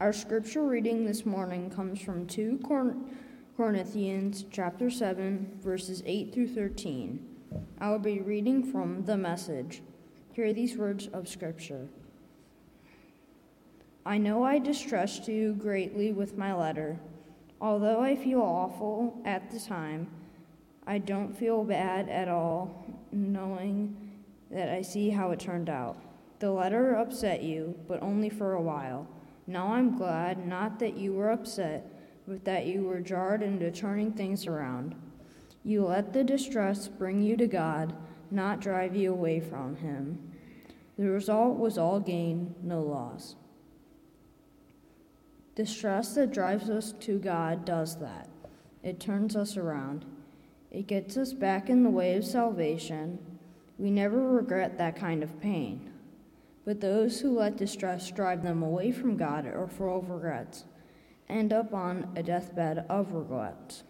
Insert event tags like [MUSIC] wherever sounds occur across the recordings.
Our scripture reading this morning comes from 2 Corinthians chapter 7 verses 8 through 13. I will be reading from the message. Hear these words of scripture. I know I distressed you greatly with my letter. Although I feel awful at the time, I don't feel bad at all knowing that I see how it turned out. The letter upset you, but only for a while. Now I'm glad, not that you were upset, but that you were jarred into turning things around. You let the distress bring you to God, not drive you away from Him. The result was all gain, no loss. Distress that drives us to God does that. It turns us around. It gets us back in the way of salvation. We never regret that kind of pain. But those who let distress drive them away from God or full of regrets end up on a deathbed of regrets.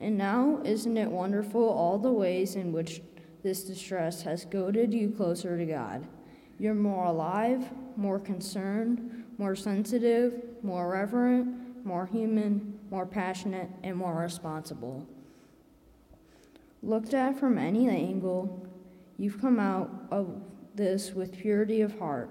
And now, isn't it wonderful all the ways in which this distress has goaded you closer to God? You're more alive, more concerned, more sensitive, more reverent, more human, more passionate, and more responsible. Looked at from any angle, you've come out of this with purity of heart,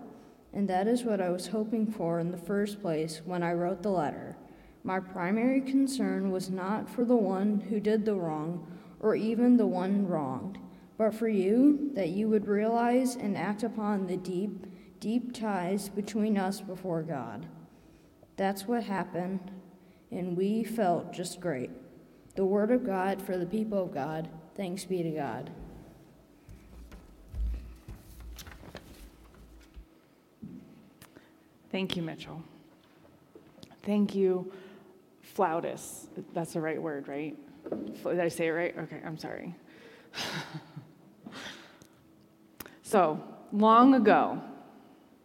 and that is what I was hoping for in the first place when I wrote the letter. My primary concern was not for the one who did the wrong, or even the one wronged, but for you, that you would realize and act upon the deep, deep ties between us before God. That's what happened, and we felt just great. The Word of God for the people of God. Thanks be to God. Thank you, Mitchell. Thank you, Flautus. That's the right word, right? Did I say it right? Okay, I'm sorry. [LAUGHS] so, long ago,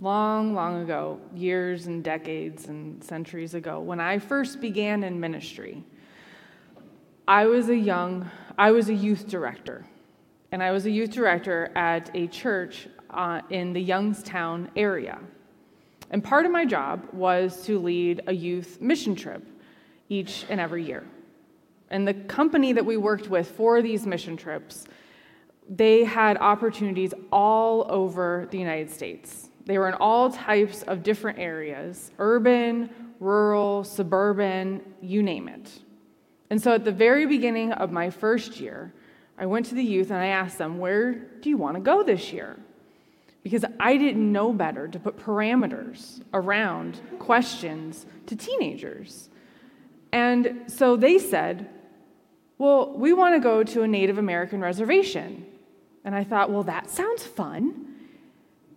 long, long ago, years and decades and centuries ago, when I first began in ministry, I was a young, I was a youth director. And I was a youth director at a church uh, in the Youngstown area. And part of my job was to lead a youth mission trip each and every year. And the company that we worked with for these mission trips, they had opportunities all over the United States. They were in all types of different areas urban, rural, suburban, you name it. And so at the very beginning of my first year, I went to the youth and I asked them, Where do you want to go this year? Because I didn't know better to put parameters around questions to teenagers. And so they said, Well, we want to go to a Native American reservation. And I thought, Well, that sounds fun.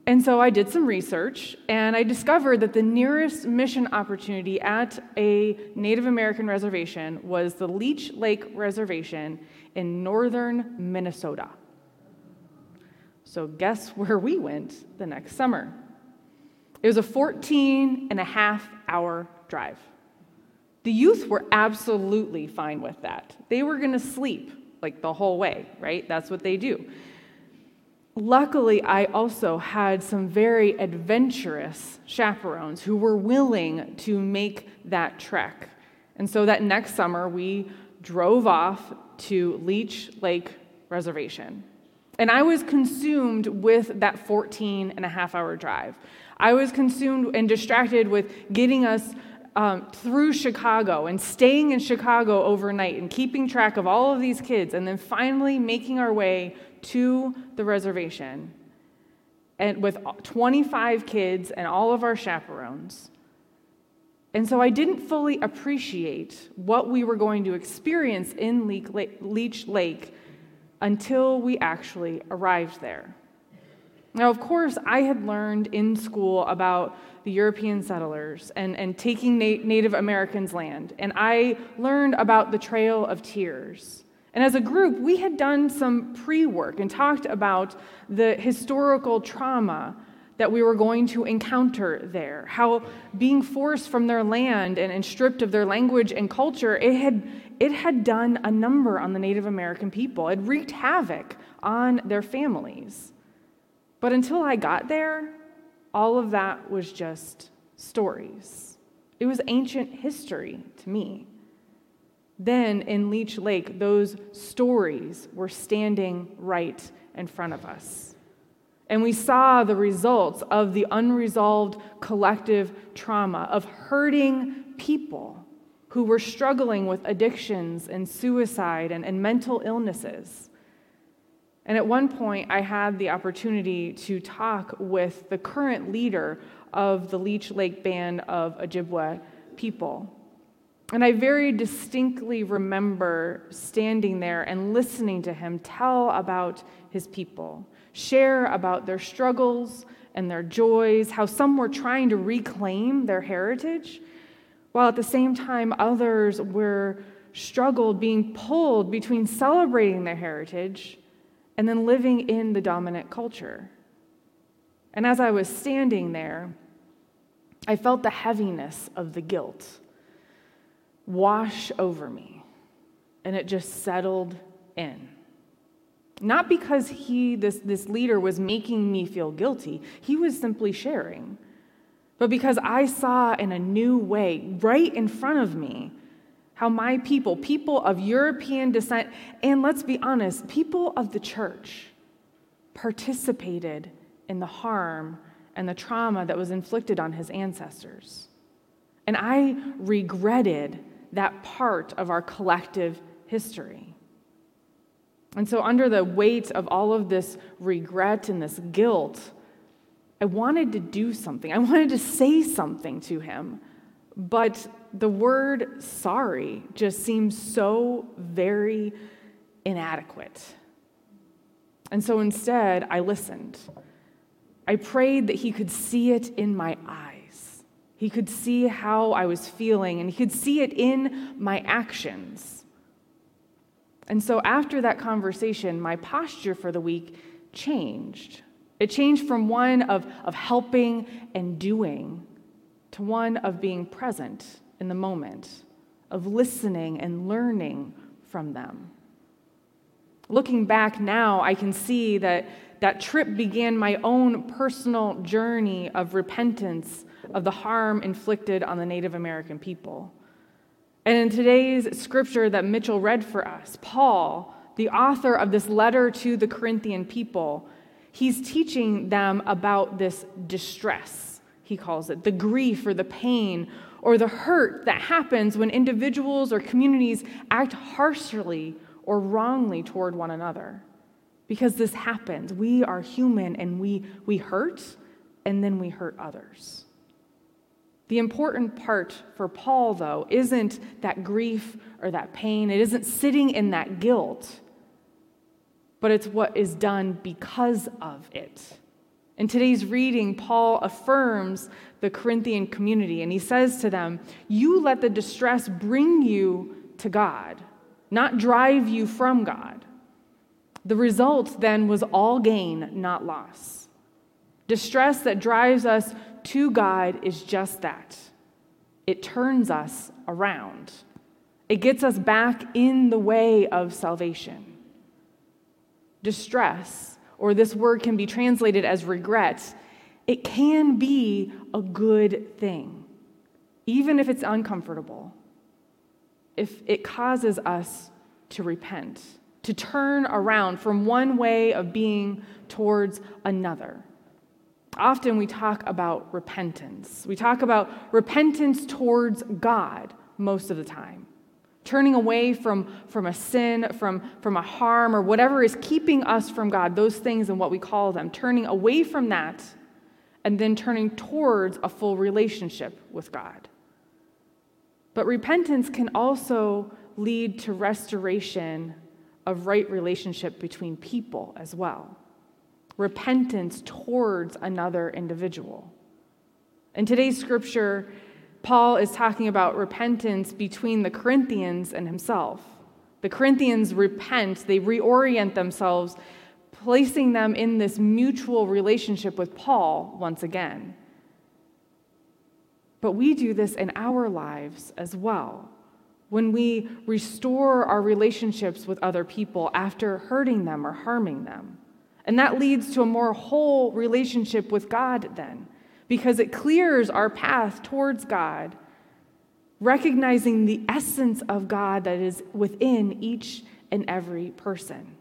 And so I did some research and I discovered that the nearest mission opportunity at a Native American reservation was the Leech Lake Reservation in northern Minnesota. So, guess [LAUGHS] where we went the next summer? It was a 14 and a half hour drive. The youth were absolutely fine with that. They were going to sleep like the whole way, right? That's what they do. Luckily, I also had some very adventurous chaperones who were willing to make that trek. And so that next summer, we drove off to Leech Lake Reservation. And I was consumed with that 14 and a half hour drive. I was consumed and distracted with getting us um, through Chicago and staying in Chicago overnight and keeping track of all of these kids and then finally making our way to the reservation and with 25 kids and all of our chaperones. And so I didn't fully appreciate what we were going to experience in Leech Lake until we actually arrived there. Now, of course, I had learned in school about the European settlers and, and taking na- Native Americans' land, and I learned about the Trail of Tears. And as a group, we had done some pre work and talked about the historical trauma that we were going to encounter there, how being forced from their land and, and stripped of their language and culture, it had, it had done a number on the Native American people. It wreaked havoc on their families. But until I got there, all of that was just stories. It was ancient history to me. Then in Leech Lake, those stories were standing right in front of us. And we saw the results of the unresolved collective trauma of hurting people who were struggling with addictions and suicide and, and mental illnesses. And at one point, I had the opportunity to talk with the current leader of the Leech Lake Band of Ojibwe people. And I very distinctly remember standing there and listening to him tell about his people, share about their struggles and their joys, how some were trying to reclaim their heritage, while at the same time others were struggled being pulled between celebrating their heritage and then living in the dominant culture. And as I was standing there, I felt the heaviness of the guilt wash over me, and it just settled in. Not because he, this, this leader, was making me feel guilty, he was simply sharing. But because I saw in a new way, right in front of me, how my people, people of European descent, and let's be honest, people of the church, participated in the harm and the trauma that was inflicted on his ancestors. And I regretted that part of our collective history. And so, under the weight of all of this regret and this guilt, I wanted to do something. I wanted to say something to him. But the word sorry just seems so very inadequate. And so instead, I listened. I prayed that he could see it in my eyes. He could see how I was feeling, and he could see it in my actions. And so after that conversation, my posture for the week changed. It changed from one of, of helping and doing to one of being present in the moment, of listening and learning from them. Looking back now, I can see that that trip began my own personal journey of repentance of the harm inflicted on the Native American people. And in today's scripture that Mitchell read for us, Paul, the author of this letter to the Corinthian people, he's teaching them about this distress, he calls it, the grief or the pain or the hurt that happens when individuals or communities act harshly or wrongly toward one another. Because this happens. We are human and we, we hurt and then we hurt others. The important part for Paul, though, isn't that grief or that pain. It isn't sitting in that guilt but it's what is done because of it. In today's reading, Paul affirms the Corinthian community and he says to them, You let the distress bring you to God, not drive you from God. The result then was all gain, not loss. Distress that drives us to God is just that it turns us around, it gets us back in the way of salvation distress, or this word can be translated as regret, it can be a good thing, even if it's uncomfortable, if it causes us to repent, to turn around from one way of being towards another. Often we talk about repentance. We talk about repentance towards God most of the time turning away from, from a sin, from, from a harm, or whatever is keeping us from God, those things and what we call them, turning away from that and then turning towards a full relationship with God. But repentance can also lead to restoration of right relationship between people as well. Repentance towards another individual. In today's scripture, Paul is talking about repentance between the Corinthians and himself. The Corinthians repent, they reorient themselves, placing them in this mutual relationship with Paul once again. But we do this in our lives as well. When we restore our relationships with other people after hurting them or harming them. And that leads to a more whole relationship with God then because it clears our path towards God, recognizing the essence of God that is within each and every person.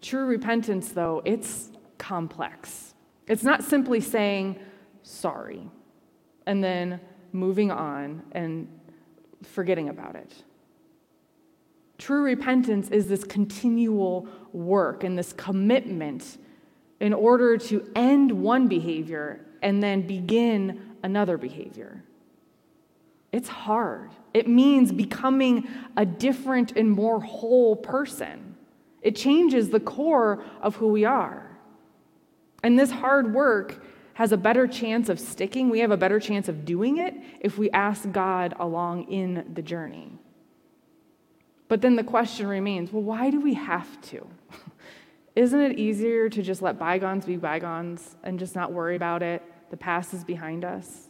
True repentance, though, it's complex. It's not simply saying sorry and then moving on and forgetting about it. True repentance is this continual work and this commitment in order to end one behavior and then begin another behavior. It's hard. It means becoming a different and more whole person. It changes the core of who we are. And this hard work has a better chance of sticking. We have a better chance of doing it if we ask God along in the journey. But then the question remains well, why do we have to? [LAUGHS] Isn't it easier to just let bygones be bygones and just not worry about it? The past is behind us.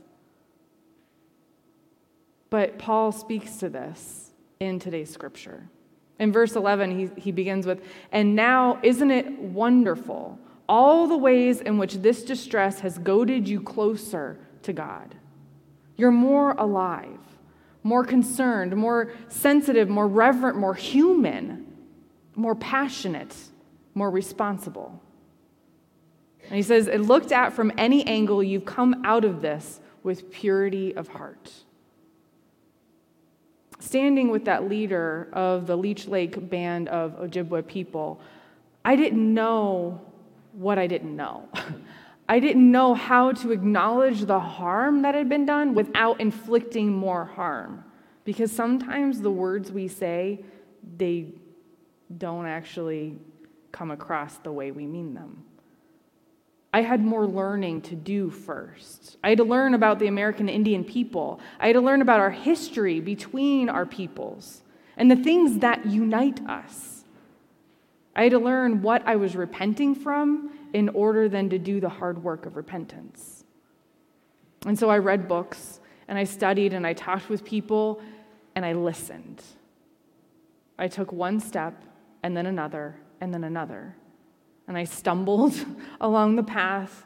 But Paul speaks to this in today's scripture. In verse 11, he, he begins with, And now, isn't it wonderful, all the ways in which this distress has goaded you closer to God? You're more alive more concerned, more sensitive, more reverent, more human, more passionate, more responsible. And he says, it looked at from any angle, you've come out of this with purity of heart. Standing with that leader of the Leech Lake band of Ojibwe people, I didn't know what I didn't know. [LAUGHS] I didn't know how to acknowledge the harm that had been done without inflicting more harm. Because sometimes the words we say, they don't actually come across the way we mean them. I had more learning to do first. I had to learn about the American Indian people. I had to learn about our history between our peoples and the things that unite us. I had to learn what I was repenting from in order then to do the hard work of repentance. And so I read books and I studied and I talked with people and I listened. I took one step and then another and then another. And I stumbled [LAUGHS] along the path,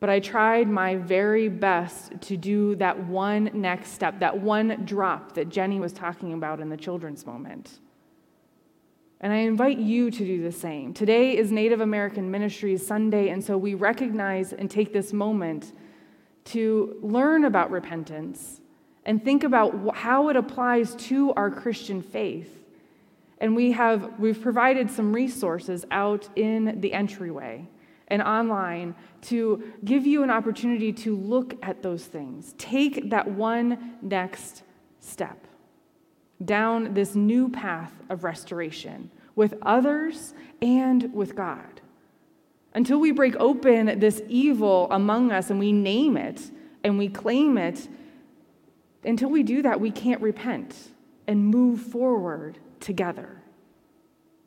but I tried my very best to do that one next step, that one drop that Jenny was talking about in the children's moment. And I invite you to do the same. Today is Native American Ministries Sunday, and so we recognize and take this moment to learn about repentance and think about how it applies to our Christian faith. And we have we've provided some resources out in the entryway and online to give you an opportunity to look at those things. Take that one next step down this new path of restoration with others and with God. Until we break open this evil among us and we name it and we claim it, until we do that, we can't repent and move forward together.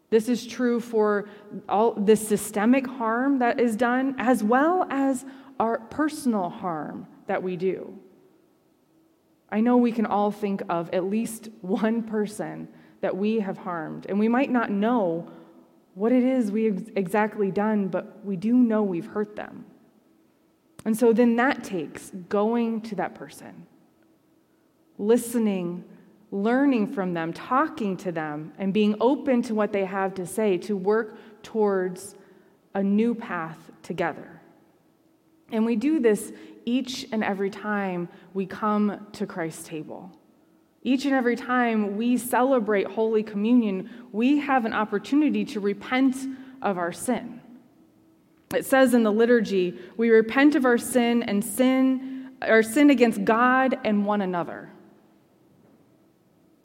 This is true for all the systemic harm that is done, as well as our personal harm that we do. I know we can all think of at least one person that we have harmed, and we might not know what it is we've exactly done, but we do know we've hurt them. And so then that takes going to that person, listening, learning from them, talking to them, and being open to what they have to say to work towards a new path together. And we do this each and every time we come to Christ's table. Each and every time we celebrate Holy Communion, we have an opportunity to repent of our sin. It says in the liturgy, we repent of our sin and sin, our sin against God and one another.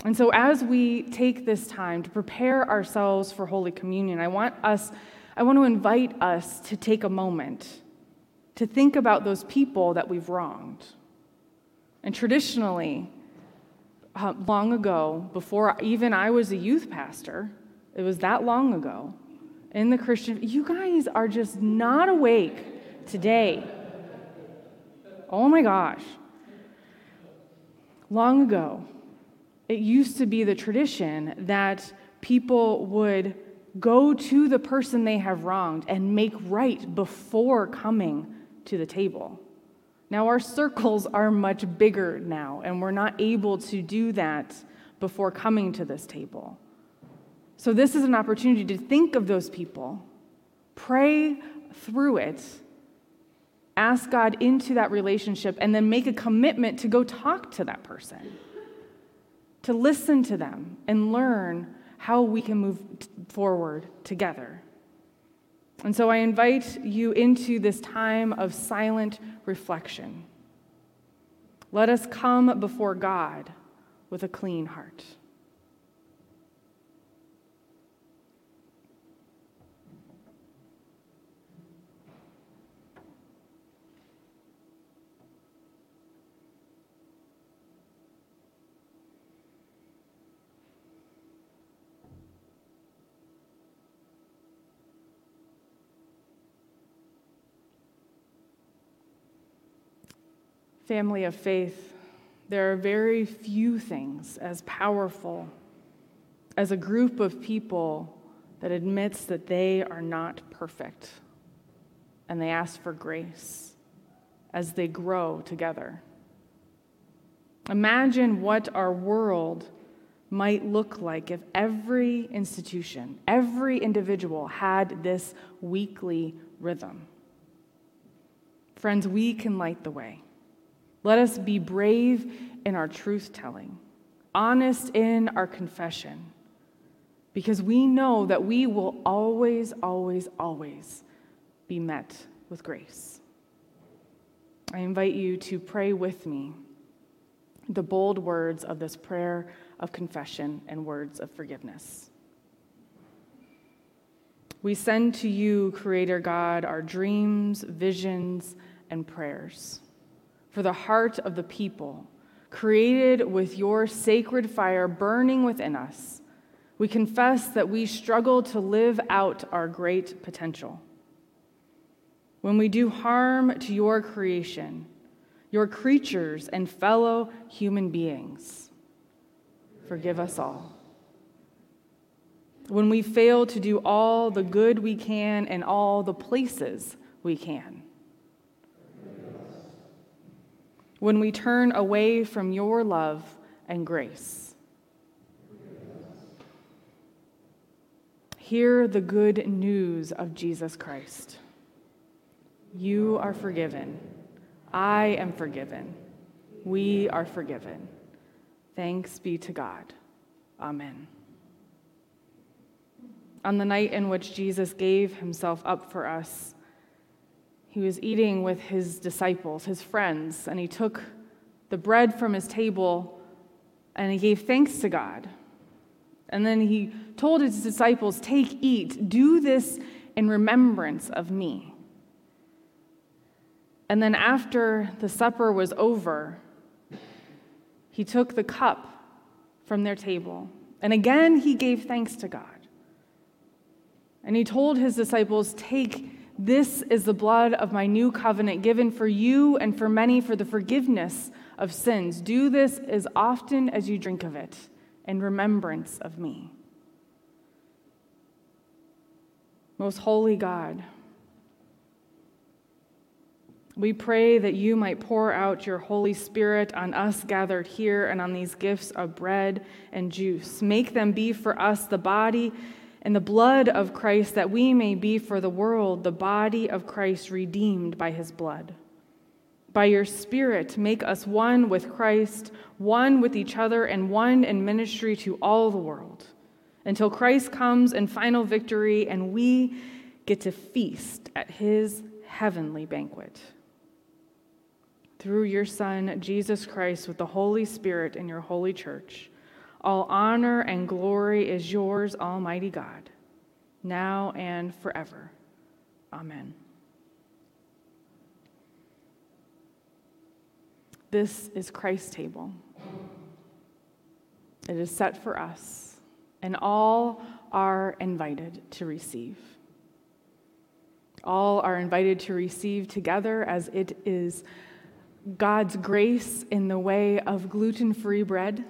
And so as we take this time to prepare ourselves for Holy Communion, I want us, I want to invite us to take a moment to think about those people that we've wronged. And traditionally, uh, long ago, before even I was a youth pastor, it was that long ago, in the Christian, you guys are just not awake today. Oh my gosh. Long ago, it used to be the tradition that people would go to the person they have wronged and make right before coming to the table. Now, our circles are much bigger now, and we're not able to do that before coming to this table. So, this is an opportunity to think of those people, pray through it, ask God into that relationship, and then make a commitment to go talk to that person, to listen to them, and learn how we can move forward together. And so I invite you into this time of silent reflection. Let us come before God with a clean heart. Family of faith, there are very few things as powerful as a group of people that admits that they are not perfect and they ask for grace as they grow together. Imagine what our world might look like if every institution, every individual had this weekly rhythm. Friends, we can light the way. Let us be brave in our truth telling, honest in our confession, because we know that we will always, always, always be met with grace. I invite you to pray with me the bold words of this prayer of confession and words of forgiveness. We send to you, Creator God, our dreams, visions, and prayers for the heart of the people, created with your sacred fire burning within us. We confess that we struggle to live out our great potential. When we do harm to your creation, your creatures, and fellow human beings, forgive us all. When we fail to do all the good we can in all the places we can, when we turn away from your love and grace. Hear the good news of Jesus Christ. You are forgiven. I am forgiven. We are forgiven. Thanks be to God. Amen. On the night in which Jesus gave himself up for us, he was eating with his disciples, his friends, and he took the bread from his table and he gave thanks to God. And then he told his disciples, Take, eat, do this in remembrance of me. And then after the supper was over, he took the cup from their table. And again, he gave thanks to God. And he told his disciples, Take, this is the blood of my new covenant given for you and for many for the forgiveness of sins. Do this as often as you drink of it in remembrance of me. Most holy God, we pray that you might pour out your Holy Spirit on us gathered here and on these gifts of bread and juice. Make them be for us the body and the blood of Christ, that we may be for the world the body of Christ redeemed by his blood. By your Spirit, make us one with Christ, one with each other, and one in ministry to all the world, until Christ comes in final victory and we get to feast at his heavenly banquet. Through your Son, Jesus Christ, with the Holy Spirit in your holy church all honor and glory is yours, Almighty God, now and forever. Amen. This is Christ's table. It is set for us, and all are invited to receive. All are invited to receive together as it is God's grace in the way of gluten free bread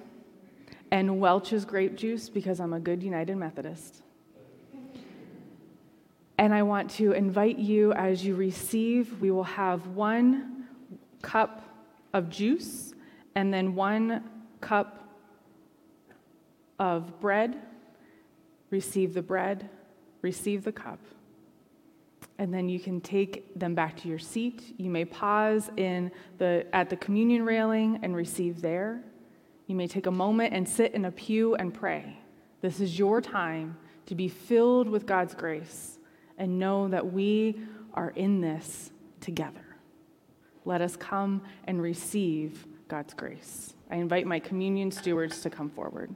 and Welch's grape juice because I'm a good United Methodist. And I want to invite you as you receive, we will have one cup of juice and then one cup of bread. Receive the bread, receive the cup. And then you can take them back to your seat. You may pause in the, at the communion railing and receive there. You may take a moment and sit in a pew and pray. This is your time to be filled with God's grace and know that we are in this together. Let us come and receive God's grace. I invite my communion stewards to come forward.